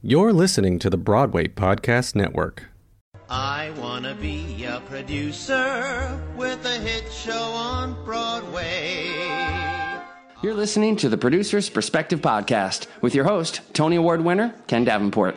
You're listening to the Broadway Podcast Network. I wanna be a producer with a hit show on Broadway. You're listening to the Producer's Perspective Podcast with your host, Tony Award winner, Ken Davenport.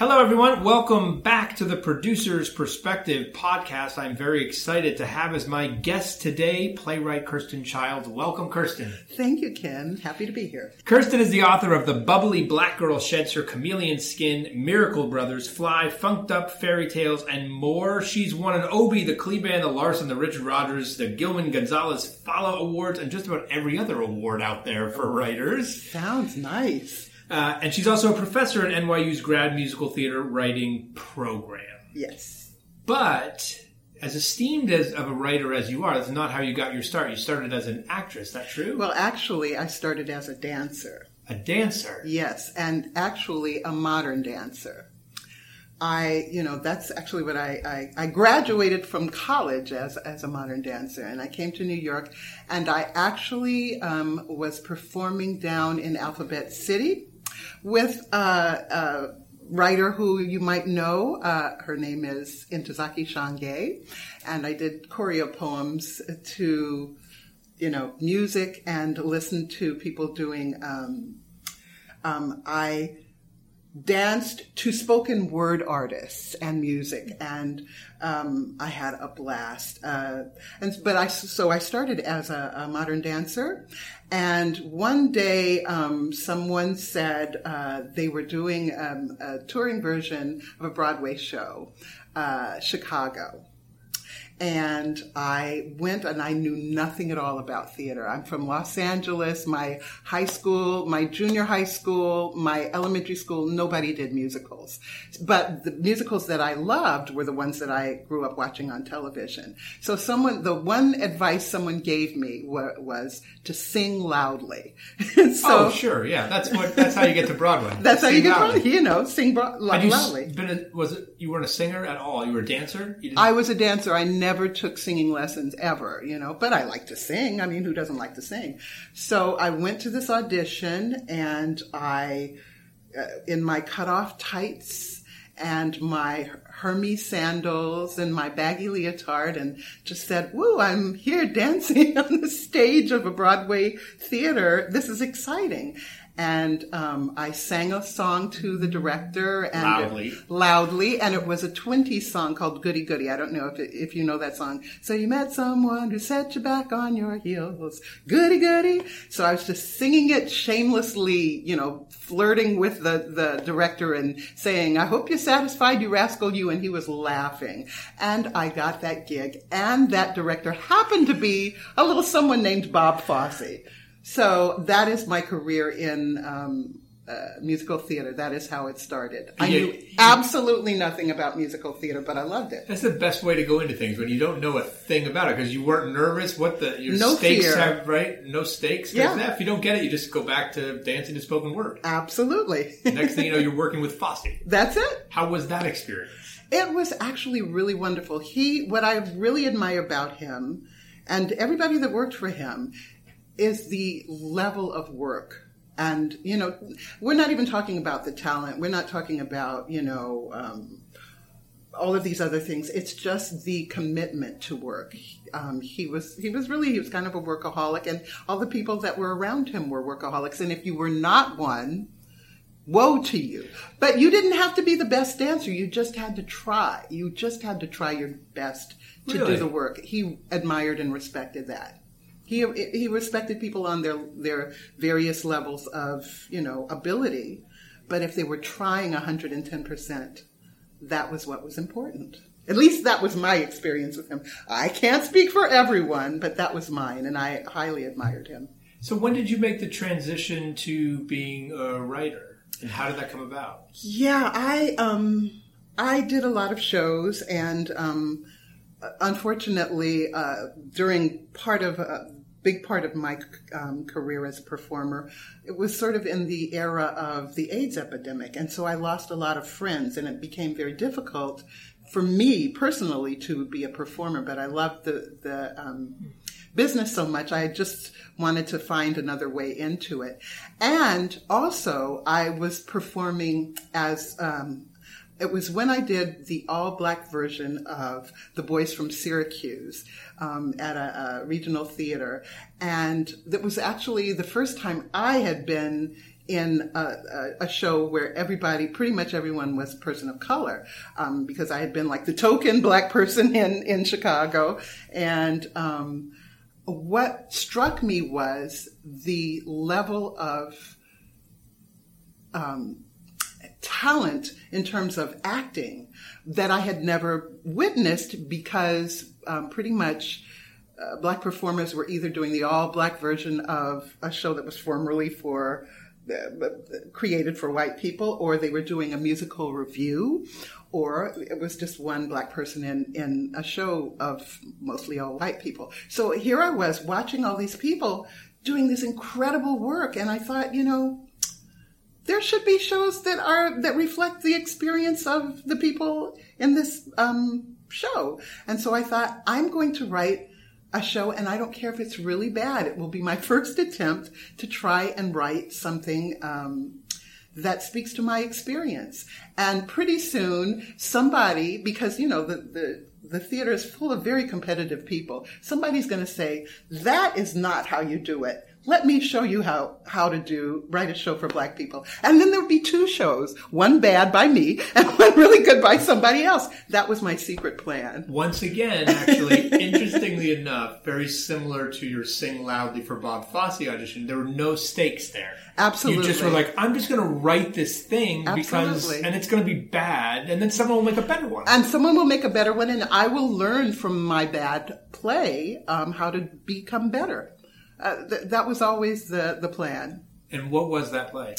Hello, everyone. Welcome back to the Producer's Perspective podcast. I'm very excited to have as my guest today playwright Kirsten Childs. Welcome, Kirsten. Thank you, Ken. Happy to be here. Kirsten is the author of The Bubbly Black Girl Sheds Her Chameleon Skin, Miracle Brothers, Fly, Funked Up, Fairy Tales, and more. She's won an Obie, the Kleban, the Larson, the Richard Rodgers, the Gilman Gonzalez Follow Awards, and just about every other award out there for writers. Sounds nice. Uh, and she's also a professor at NYU's grad musical theater writing program. Yes. But as esteemed as of a writer as you are, that's not how you got your start. You started as an actress. Is that true? Well, actually, I started as a dancer. a dancer. Yes, and actually a modern dancer. I, you know, that's actually what I, I, I graduated from college as, as a modern dancer and I came to New York and I actually um, was performing down in Alphabet City with uh, a writer who you might know. Uh, her name is Ntozake Shange and I did choreo poems to, you know, music and listened to people doing, um, um, I, danced to spoken word artists and music, and um, I had a blast. Uh, and but I so I started as a, a modern dancer, and one day um, someone said uh, they were doing um, a touring version of a Broadway show, uh, Chicago. And I went and I knew nothing at all about theater. I'm from Los Angeles. My high school, my junior high school, my elementary school, nobody did musicals. But the musicals that I loved were the ones that I grew up watching on television. So someone, the one advice someone gave me wa- was to sing loudly. so oh, sure, yeah. That's what. That's how you get to Broadway. that's how you get, loudly. Broadway, you know, sing bro- loudly. been a, was it you weren't a singer at all? You were a dancer. I was a dancer. I never took singing lessons ever, you know, but I like to sing. I mean, who doesn't like to sing? So I went to this audition and I, uh, in my cutoff tights and my Hermes sandals and my baggy leotard and just said, woo, I'm here dancing on the stage of a Broadway theater. This is exciting. And um, I sang a song to the director and Loudly. loudly, and it was a Twinty song called "Goody Goody." I don't know if it, if you know that song. So you met someone who set you back on your heels, goody goody. So I was just singing it shamelessly, you know, flirting with the the director and saying, "I hope you're satisfied, you rascal, you." And he was laughing, and I got that gig. And that director happened to be a little someone named Bob Fosse. So that is my career in um, uh, musical theater. That is how it started. I knew absolutely nothing about musical theater, but I loved it. That's the best way to go into things when you don't know a thing about it because you weren't nervous. What the your No stakes fear. have right? No stakes. Yeah. If you don't get it, you just go back to dancing to spoken word. Absolutely. Next thing you know, you're working with Fosse. That's it. How was that experience? It was actually really wonderful. He, what I really admire about him and everybody that worked for him is the level of work. And, you know, we're not even talking about the talent. We're not talking about, you know, um, all of these other things. It's just the commitment to work. Um, he was he was really he was kind of a workaholic, and all the people that were around him were workaholics. And if you were not one, woe to you. But you didn't have to be the best dancer. You just had to try. You just had to try your best to Really? do the work. He admired and respected that. He he respected people on their their various levels of you know ability, but if they were trying 110 percent, that was what was important. At least that was my experience with him. I can't speak for everyone, but that was mine, and I highly admired him. So when did you make the transition to being a writer? And how did that come about? Yeah, I um I did a lot of shows, and um, unfortunately, uh, during part of a big part of my um, career as a performer, it was sort of in the era of the AIDS epidemic, and so I lost a lot of friends, and it became very difficult for me personally to be a performer. But I loved the the um, business so much, I just wanted to find another way into it. And also, I was performing as um, it was when I did the all black version of The Boys from Syracuse um, at a, a, regional theater. And that was actually the first time I had been in a, a, show where everybody, pretty much everyone was a person of color, um, because I had been like the token black person in, in Chicago. And um, what struck me was the level of um, talent in terms of acting that I had never witnessed because um, pretty much uh, black performers were either doing the all black version of a show that was formerly for uh, created for white people, or they were doing a musical review, or it was just one black person in, in a show of mostly all white people. So here I was watching all these people doing this incredible work, and I thought, you know, there should be shows that are that reflect the experience of the people in this um, show. And so I thought I'm going to write a show, and I don't care if it's really bad. It will be my first attempt to try and write something. Um, that speaks to my experience. And pretty soon, somebody, because you know the, the the theater is full of very competitive people. Somebody's going to say, that is not how you do it let me show you how, how to do, write a show for black people. And then there would be two shows, one bad by me and one really good by somebody else. That was my secret plan. Once again, actually, interestingly enough, very similar to your Sing Loudly for Bob Fosse audition, there were no stakes there. Absolutely. You just were like, I'm just going to write this thing Absolutely. because, and it's going to be bad, and then someone will make a better one. And someone will make a better one, and I will learn from my bad play um, how to become better. Uh, th- that was always the, the plan. And what was that play?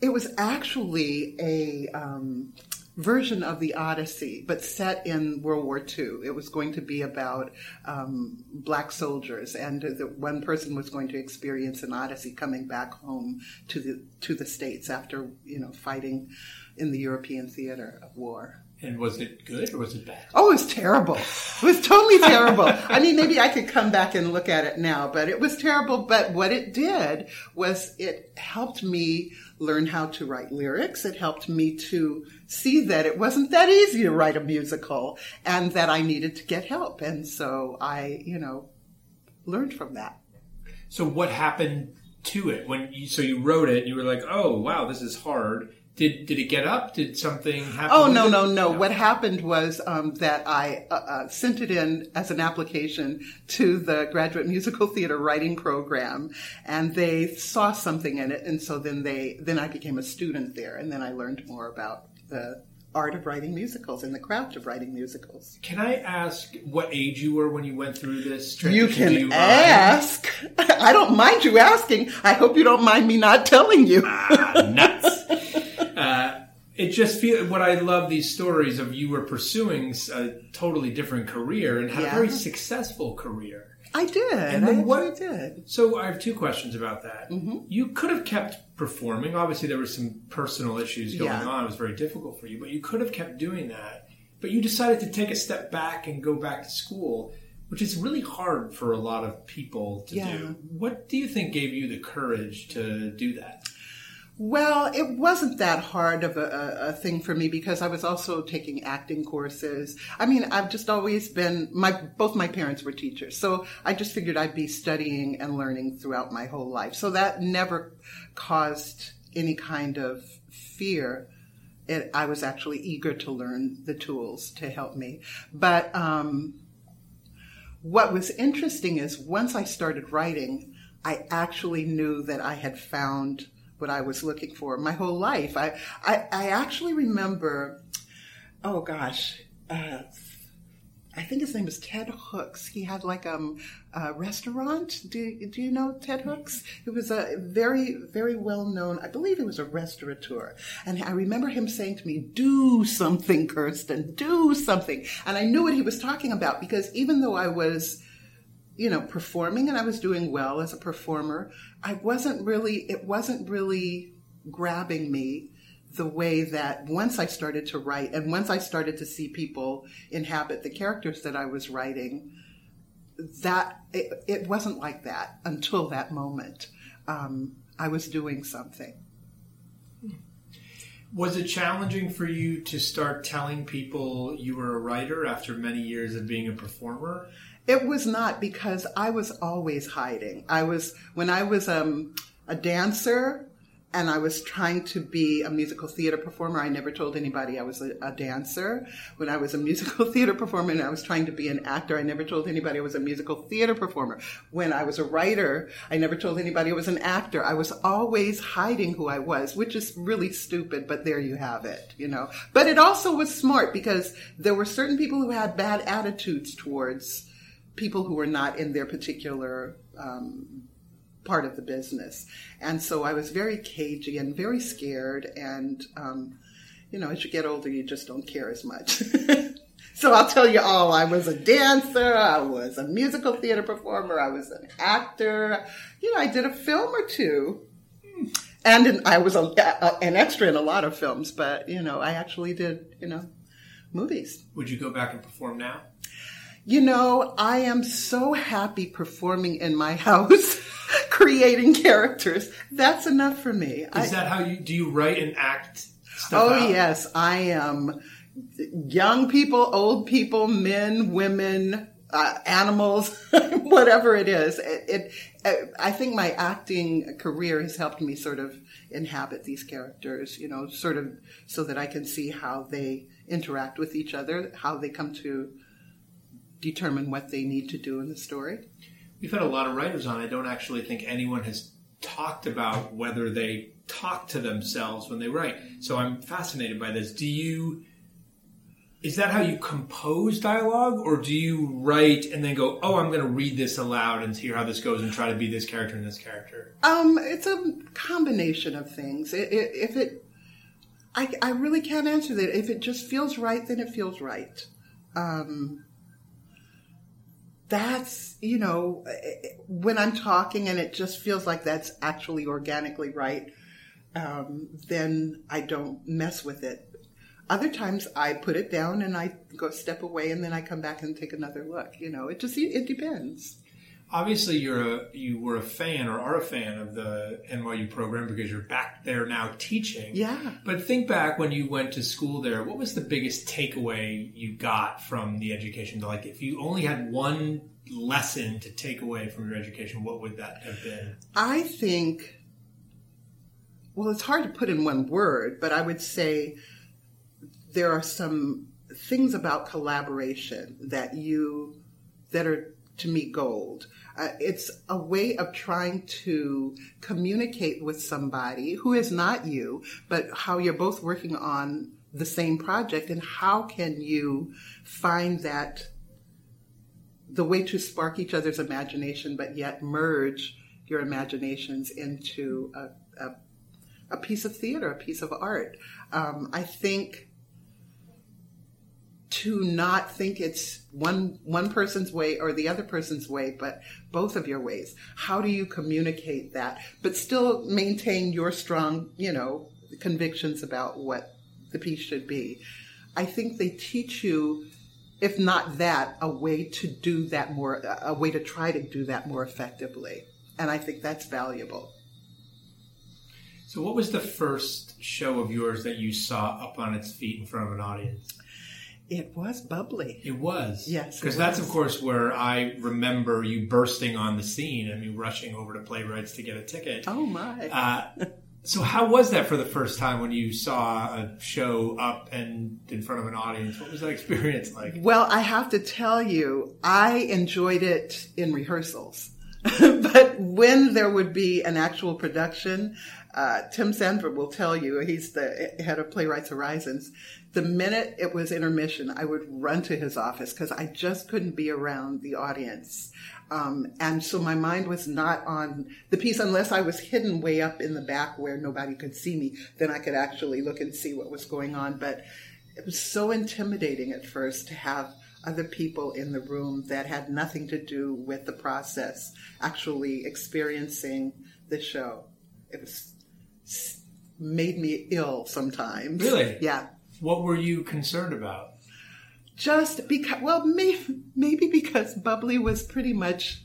It was actually a um, version of the Odyssey, but set in World War II. It was going to be about um, black soldiers, and the, one person was going to experience an Odyssey coming back home to the to the states after you know fighting in the European theater of war. And was it good or was it bad? Oh, it was terrible. It was totally terrible. I mean, maybe I could come back and look at it now, but it was terrible. But what it did was it helped me learn how to write lyrics. It helped me to see that it wasn't that easy to write a musical and that I needed to get help. And so I, you know, learned from that. So what happened to it when you, so you wrote it and you were like, oh, wow, this is hard did did it get up? Did something happen? Oh no, no, no, no. What happened was um, that I uh, uh, sent it in as an application to the graduate musical theater writing program, and they saw something in it, and so then they then I became a student there, and then I learned more about the art of writing musicals and the craft of writing musicals. Can I ask what age you were when you went through this? You can you ask. I don't mind you asking. I hope you don't mind me not telling you. ah, nuts it just feel what I love these stories of you were pursuing a totally different career and had yeah. a very successful career. I did. And then I what did? So I have two questions about that. Mm-hmm. You could have kept performing. Obviously, there were some personal issues going yeah. on. It was very difficult for you, but you could have kept doing that. But you decided to take a step back and go back to school, which is really hard for a lot of people to yeah. do. What do you think gave you the courage to do that? Well, it wasn't that hard of a, a, thing for me because I was also taking acting courses. I mean, I've just always been my both my parents were teachers, so I just figured I'd be studying and learning throughout my whole life. So that never caused any kind of fear. It, I was actually eager to learn the tools to help me. But um, what was interesting is once I started writing, I actually knew that I had found what I was looking for my whole life. I, I, I actually remember, oh gosh, uh, I think his name was Ted Hooks. He had like um, a restaurant. Do, do you know Ted Hooks? He was a very, very well known, I believe he was a restaurateur. And I remember him saying to me, do something, Kirsten, do something. And I knew what he was talking about because even though I was, you know, performing and I was doing well as a performer, I wasn't really, it wasn't really grabbing me the way that once I started to write and once I started to see people inhabit the characters that I was writing, that it, it wasn't like that until that moment. Um, I was doing something. Was it challenging for you to start telling people you were a writer after many years of being a performer? It was not because I was always hiding. I was when I was um, a dancer and I was trying to be a musical theater performer. I never told anybody I was a, a, dancer. When I was a musical theater performer and I was trying to be an actor, I never told anybody I was a musical theater performer. When I was a writer, I never told anybody I was an actor. I was always hiding who I was, which is really stupid, but there you have it, you know. But it also was smart because there were certain people who had bad attitudes towards people who were not in their particular um, part of the business. And so I was very cagey and very scared. And, um, you know, as you get older, you just don't care as much. so I'll tell you all I was a dancer, I was a musical theater performer, I was an actor. You know, I did a film or two. And in, I was a, a, an extra in a lot of films, but, you know, I actually did, you know, movies. Would you go back and perform now? You know, I am so happy performing in my house, creating characters. That's enough for me. Is I, that how you do you write and act stuff? Oh out? yes, I am young people, old people, men, women, uh, animals, whatever it is. It, it, I think my acting career has helped me sort of inhabit these characters, you know, sort of so that I can see how they interact with each other, how they come to determine what they need to do in the story. We've had a lot of writers on. I don't actually think anyone has talked about whether they talk to themselves when they write. So I'm fascinated by this. Do you is that how you compose dialogue or do you write and then go oh i'm going to read this aloud and hear how this goes and try to be this character and this character um, it's a combination of things it, it, if it I, I really can't answer that if it just feels right then it feels right um, that's you know when i'm talking and it just feels like that's actually organically right um, then i don't mess with it. Other times i put it down and i go step away and then i come back and take another look you know it just it depends obviously you're a you were a fan or are a fan of the NYU program because you're back there now teaching. Yeah. But think back when you went to school there, what was the biggest takeaway you got from the education? Like if you only had one lesson to take away from your education, what would that have been? I think well, it's hard to put in one word, but I would say there are some things about collaboration that you that are to me gold. Uh, it's a way of trying to communicate with somebody who is not you, but how you're both working on the same project and how can you find that the way to spark each other's imagination, but yet merge your imaginations into a, a, a piece of theater, a piece of art. Um, I think to not think it's one one person's way or the other person's way but both of your ways. How do you communicate that? But still maintain your strong you know convictions about what the piece should be. I think they teach you if not that a way to do that more a way to try to do that more effectively. And i think that's valuable. So what was the first show of yours that you saw up on its feet in front of an audience it was bubbly. It was. Yes. Because that's, of course, where I remember you bursting on the scene and me rushing over to Playwrights to get a ticket. Oh, my. Uh, so, how was that for the first time when you saw a show up and in front of an audience? What was that experience like? Well, I have to tell you, I enjoyed it in rehearsals. but when there would be an actual production, uh, Tim Sanford will tell you, he's the head of Playwrights Horizons. The minute it was intermission, I would run to his office because I just couldn't be around the audience. Um, and so my mind was not on the piece unless I was hidden way up in the back where nobody could see me. Then I could actually look and see what was going on. But it was so intimidating at first to have other people in the room that had nothing to do with the process actually experiencing the show. It was made me ill sometimes. Really? Yeah. What were you concerned about? Just because, well, maybe, maybe because Bubbly was pretty much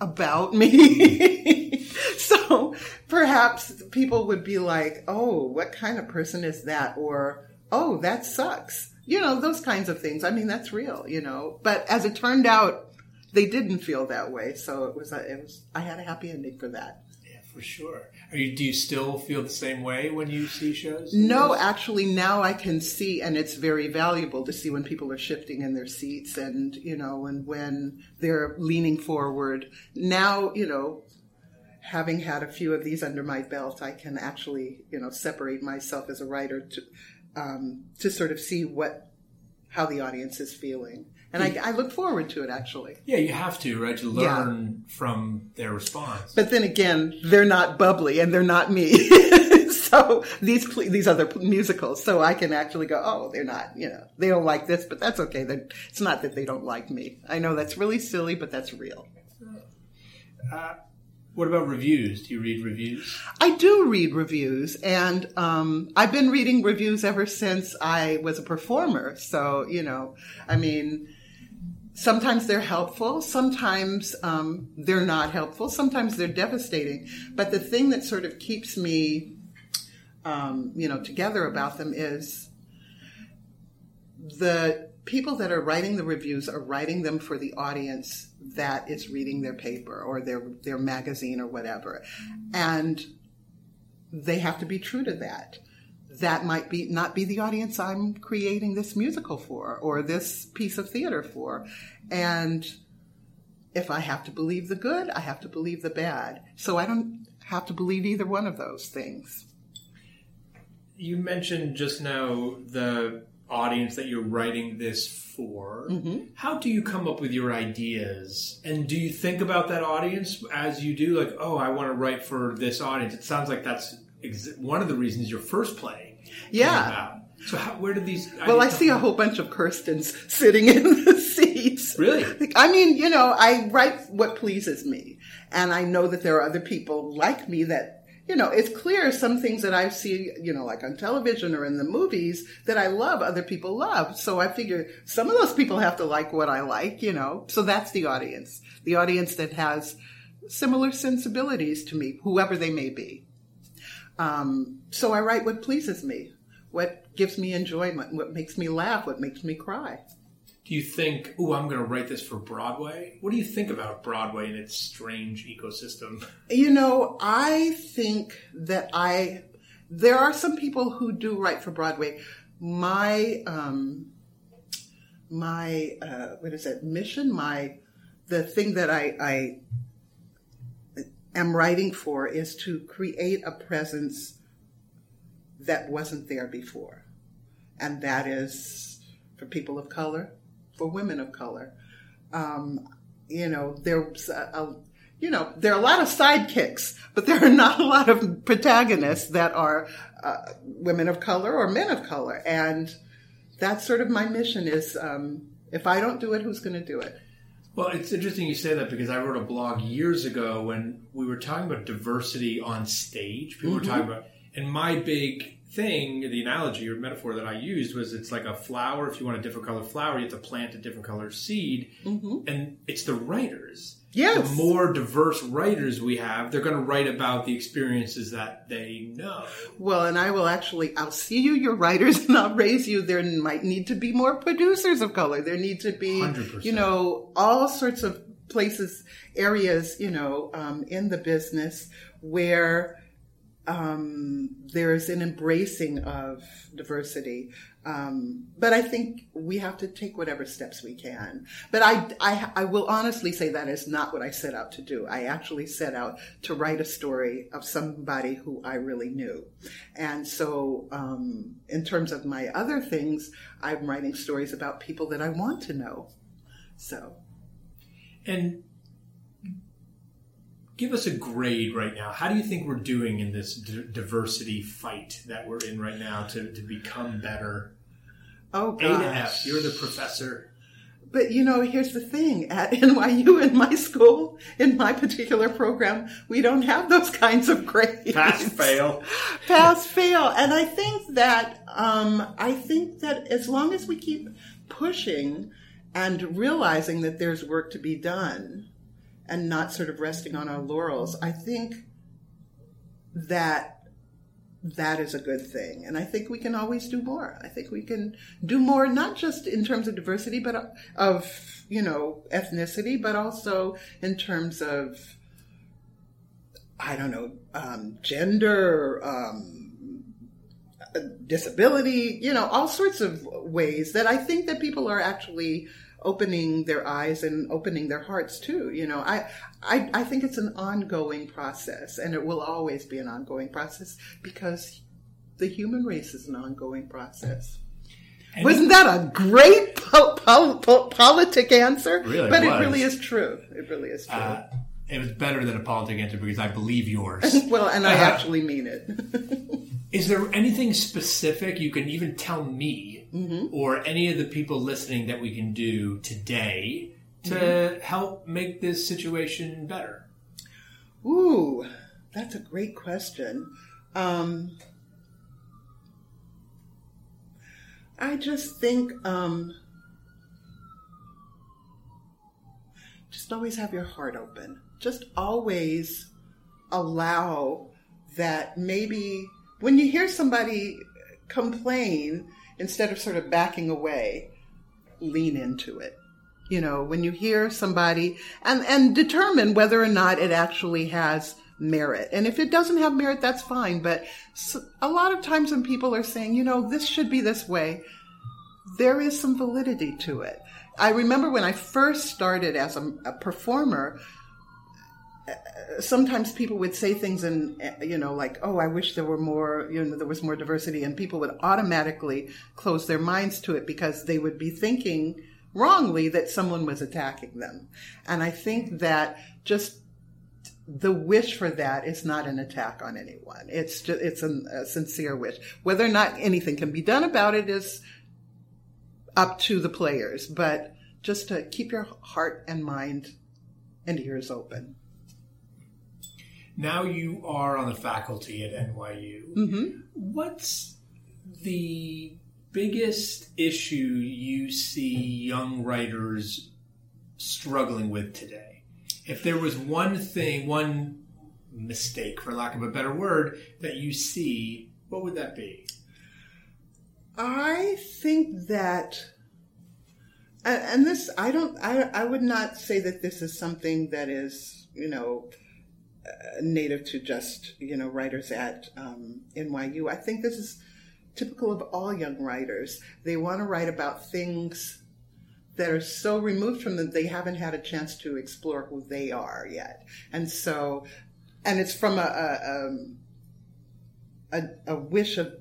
about me. so perhaps people would be like, oh, what kind of person is that? Or, oh, that sucks. You know, those kinds of things. I mean, that's real, you know. But as it turned out, they didn't feel that way. So it was, a, it was, I had a happy ending for that. Yeah, for sure. Are you, do you still feel the same way when you see shows? No, actually, now I can see, and it's very valuable to see when people are shifting in their seats and, you know, and when they're leaning forward. Now, you know, having had a few of these under my belt, I can actually, you know, separate myself as a writer to, um, to sort of see what, how the audience is feeling. And I, I look forward to it actually. Yeah, you have to, right? To learn from their response. But then again, they're not bubbly and they're not me. so these pl- these other musicals, so I can actually go, oh, they're not, you know, they don't like this, but that's okay. They're, it's not that they don't like me. I know that's really silly, but that's real. What about reviews? Do you read reviews? I do read reviews, and um, I've been reading reviews ever since I was a performer. So you know, I mean. Sometimes they're helpful, sometimes um, they're not helpful, sometimes they're devastating. But the thing that sort of keeps me, um, you know, together about them is the people that are writing the reviews are writing them for the audience that is reading their paper or their their magazine or whatever, and they have to be true to that. That might be not be the audience I'm creating this musical for or this piece of theater for, and if I have to believe the good, I have to believe the bad. So I don't have to believe either one of those things. You mentioned just now the audience that you're writing this for. Mm-hmm. How do you come up with your ideas? And do you think about that audience as you do? Like, oh, I want to write for this audience. It sounds like that's ex- one of the reasons your first play. came Yeah. So how, where did these? Well, I see a whole bunch of Kirstens sitting in the seats. Really? I mean, you know, I write what pleases me. And I know that there are other people like me that, you know, it's clear some things that I see, you know, like on television or in the movies that I love, other people love. So I figure some of those people have to like what I like, you know. So that's the audience. The audience that has similar sensibilities to me, whoever they may be. Um, so I write what pleases me, what gives me enjoyment, what makes me laugh, what makes me cry. Do you think, oh, I'm going to write this for Broadway? What do you think about Broadway and its strange ecosystem? You know, I think that I, there are some people who do write for Broadway. My, um, my, uh, what is it, mission, my, the thing that I, I am writing for is to create a presence that wasn't there before. And that is for people of color, for women of color. Um, you know, there's a, a, you know, there are a lot of sidekicks, but there are not a lot of protagonists that are uh, women of color or men of color. And that's sort of my mission is, um, if I don't do it, who's going to do it? Well, it's interesting you say that because I wrote a blog years ago when we were talking about diversity on stage. People were talking about, and my big thing, the analogy or metaphor that I used was it's like a flower. If you want a different color flower, you have to plant a different color seed. And it's the writers. Yes. The more diverse writers we have, they're going to write about the experiences that they know. Well, and I will actually, I'll see you, your writers, and I'll raise you. There might need to be more producers of color. There need to be, 100%. you know, all sorts of places, areas, you know, um, in the business where um, there's an embracing of diversity. Um, but I think we have to take whatever steps we can. But I, I, I will honestly say that is not what I set out to do. I actually set out to write a story of somebody who I really knew. And so, um, in terms of my other things, I'm writing stories about people that I want to know. So. And give us a grade right now. How do you think we're doing in this d- diversity fight that we're in right now to, to become better? Oh, A to gosh. F. You're the professor. But you know, here's the thing at NYU in my school, in my particular program, we don't have those kinds of grades. Pass, fail. Pass, fail. And I think that, um, I think that as long as we keep pushing and realizing that there's work to be done and not sort of resting on our laurels, I think that that is a good thing. And I think we can always do more. I think we can do more, not just in terms of diversity, but of, you know, ethnicity, but also in terms of, I don't know, um, gender, um, disability, you know, all sorts of ways that I think that people are actually opening their eyes and opening their hearts too. You know, I, I, I think it's an ongoing process and it will always be an ongoing process because the human race is an ongoing process. And Wasn't that a great po- po- po- politic answer? Really but was. it really is true. It really is true. Uh, it was better than a politic answer because I believe yours. well, and I uh, actually mean it. Is there anything specific you can even tell me Mm-hmm. or any of the people listening that we can do today to Mm-hmm. help make this situation better? Ooh, that's a great question. Um, I just think um, just always have your heart open. Just always allow that maybe when you hear somebody complain, instead of sort of backing away, lean into it. You know when you hear somebody and and determine whether or not it actually has merit. And if it doesn't have merit that's fine. But a lot of times when people are saying you know this should be this way there is some validity to it. I remember when i first started as a, a performer sometimes people would say things and you know like oh i wish there were more you know there was more diversity and people would automatically close their minds to it because they would be thinking wrongly that someone was attacking them. And i think that just the wish for that is not an attack on anyone. It's just it's an, a sincere wish. Whether or not anything can be done about it is up to the players but just to keep your heart and mind and ears open Now you are on the faculty at NYU. Mm-hmm. What's the biggest issue you see young writers struggling with today? If there was one thing, one mistake, for lack of a better word, that you see, what would that be? I think that, and, and this, I don't, I, I would not say that this is something that is, you know, native to just, you know, writers at um, NYU. I think this is typical of all young writers. They want to write about things that are so removed from them they haven't had a chance to explore who they are yet. And so, and it's from a, a, um, a, a wish of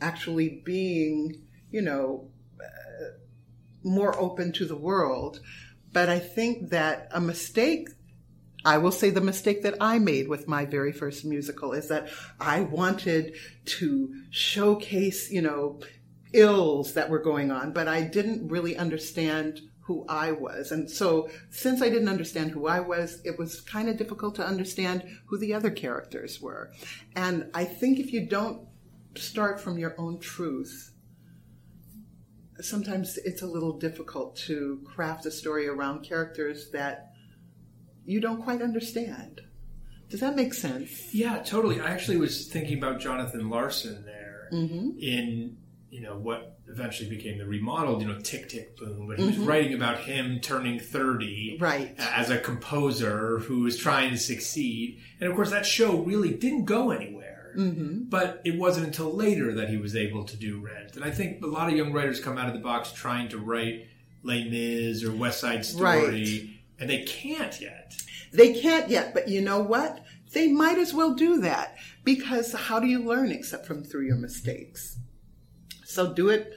actually being, you know, uh, more open to the world. But I think that a mistake, I will say the mistake that I made with my very first musical is that I wanted to showcase, you know, ills that were going on, but I didn't really understand who I was. And so since I didn't understand who I was, it was kind of difficult to understand who the other characters were. And I think if you don't start from your own truth, sometimes it's a little difficult to craft a story around characters that you don't quite understand. Does that make sense? Yeah, totally. I actually was thinking about Jonathan Larson there mm-hmm. in you know what eventually became the remodeled you know Tick Tick Boom, but he was mm-hmm. writing about him turning thirty, Right. as a composer who was trying to succeed, and of course that show really didn't go anywhere. Mm-hmm. But it wasn't until later that he was able to do Rent. And I think a lot of young writers come out of the box trying to write Les Mis or West Side Story, Right. And they can't yet. They can't yet, but you know what? They might as well do that because how do you learn except from through your mistakes? So do it.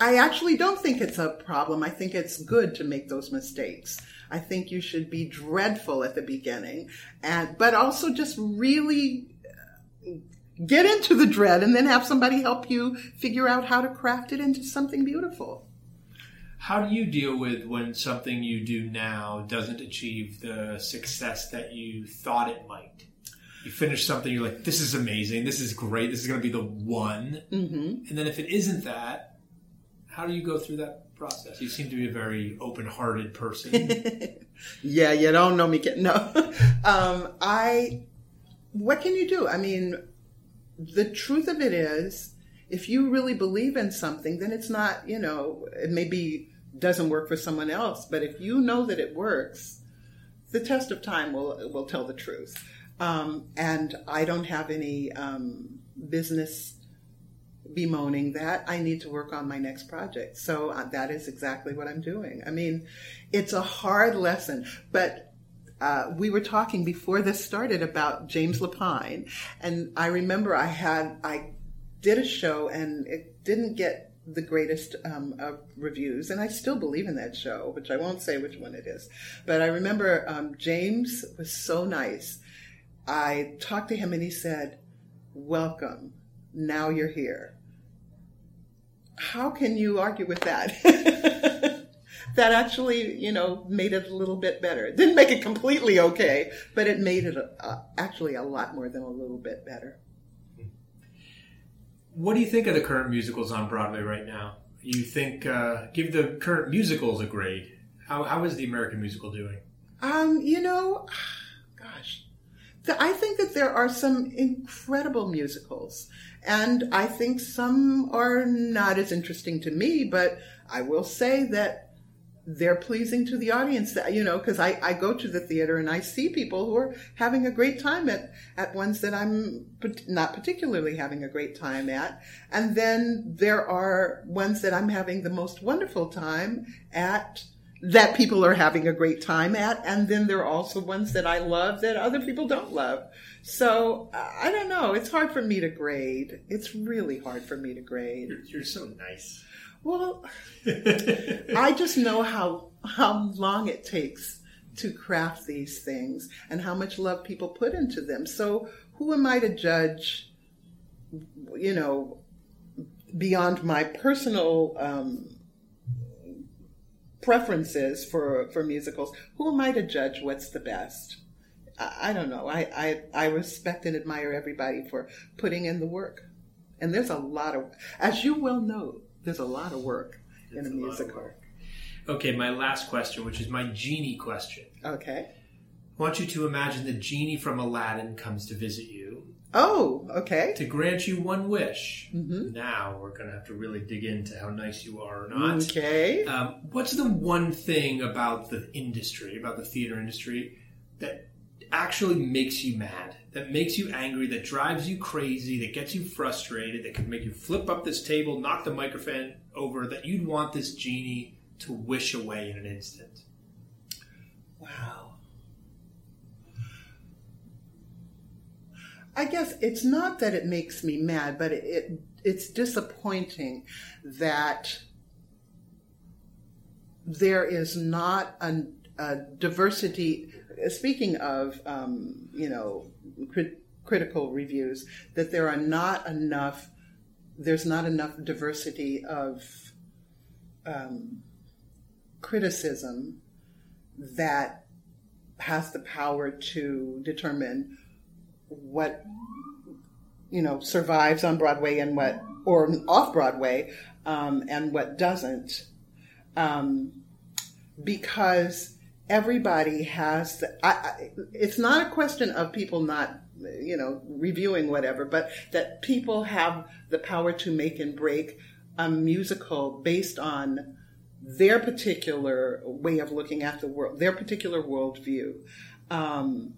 I actually don't think it's a problem. I think it's good to make those mistakes. I think you should be dreadful at the beginning and but also just really uh, get into the dread and then have somebody help you figure out how to craft it into something beautiful. How do you deal with when something you do now doesn't achieve the success that you thought it might? You finish something, you're like, this is amazing, this is great, this is going to be the one. Mm-hmm. And then if it isn't that, how do you go through that process? You seem to be a very open hearted person. Yeah, you don't know me. Get, no, um, I. What can you do? I mean, the truth of it is, if you really believe in something, then it's not. You know, it maybe doesn't work for someone else, but if you know that it works, the test of time will will tell the truth. Um, and I don't have any um, business bemoaning that. I need to work on my next project. So uh, that is exactly what I'm doing. I mean, it's a hard lesson, but uh, we were talking before this started about James Lapine, and I remember I had I did a show and it didn't get the greatest um, of reviews, and I still believe in that show, which I won't say which one it is. But I remember um, James was so nice. I talked to him and he said, "Welcome. Now you're here." How can you argue with that? that actually, you know, made it a little bit better. It didn't make it completely okay, but it made it uh, actually a lot more than a little bit better. What do you think of the current musicals on Broadway right now? You think, uh, give the current musicals a grade. How, how is the American musical doing? Um, you know, gosh, th- I think that there are some incredible musicals, and I think some are not as interesting to me, but I will say that they're pleasing to the audience. That you know, because I, I go to the theater and I see people who are having a great time at at ones that I'm not particularly having a great time at, and then there are ones that I'm having the most wonderful time at that people are having a great time at, and then there are also ones that I love that other people don't love. So uh, I don't know. It's hard for me to grade. It's really hard for me to grade. You're, you're so nice. Well, I just know how how long it takes to craft these things and how much love people put into them. So who am I to judge? You know, beyond my personal um, preferences for for musicals, who am I to judge what's the best? I, I don't know. I, I I respect and admire everybody for putting in the work, and there's a lot of, as you well know, there's a lot of work in a It's a musical. work. Okay, my last question, which is my genie question. Okay. I want you to imagine the genie from Aladdin comes to visit you Oh, okay. to grant you one wish. Now we're going to have to really dig into how nice you are or not. Okay. Um, what's the one thing about the industry, about the theater industry, that actually makes you mad, that makes you angry, that drives you crazy, that gets you frustrated, that could make you flip up this table, knock the microphone over, that you'd want this genie to wish away in an instant? Wow. I guess it's not that it makes me mad, but it, it it's disappointing that there is not a, a diversity. Speaking of, um, you know, crit, critical reviews, that there are not enough. There's not enough diversity of um, criticism that has the power to determine what you know survives on Broadway and what or off Broadway um, and what doesn't, um, because everybody has. I, I, it's not a question of people not you know reviewing whatever, but that people have the power to make and break a musical based on their particular way of looking at the world, their particular worldview. Um,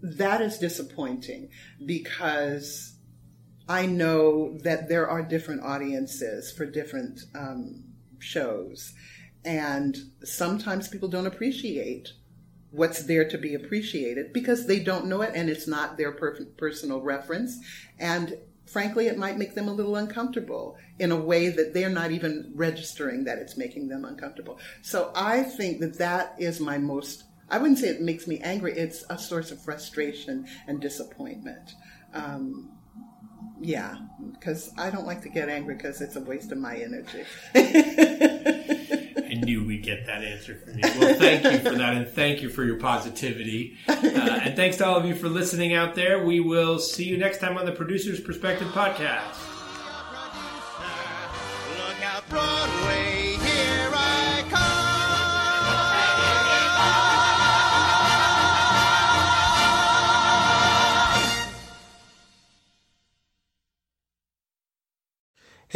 that is disappointing because I know that there are different audiences for different um, shows. And sometimes people don't appreciate what's there to be appreciated because they don't know it and it's not their per- personal reference. And frankly, it might make them a little uncomfortable in a way that they're not even registering that it's making them uncomfortable. So I think that that is my most, I wouldn't say it makes me angry, it's a source of frustration and disappointment. Um, yeah, because I don't like to get angry because it's a waste of my energy. Knew we'd get that answer from you. Well, thank you for that, and thank you for your positivity. Uh, and thanks to all of you for listening out there. We will see you next time on the Producer's Perspective podcast.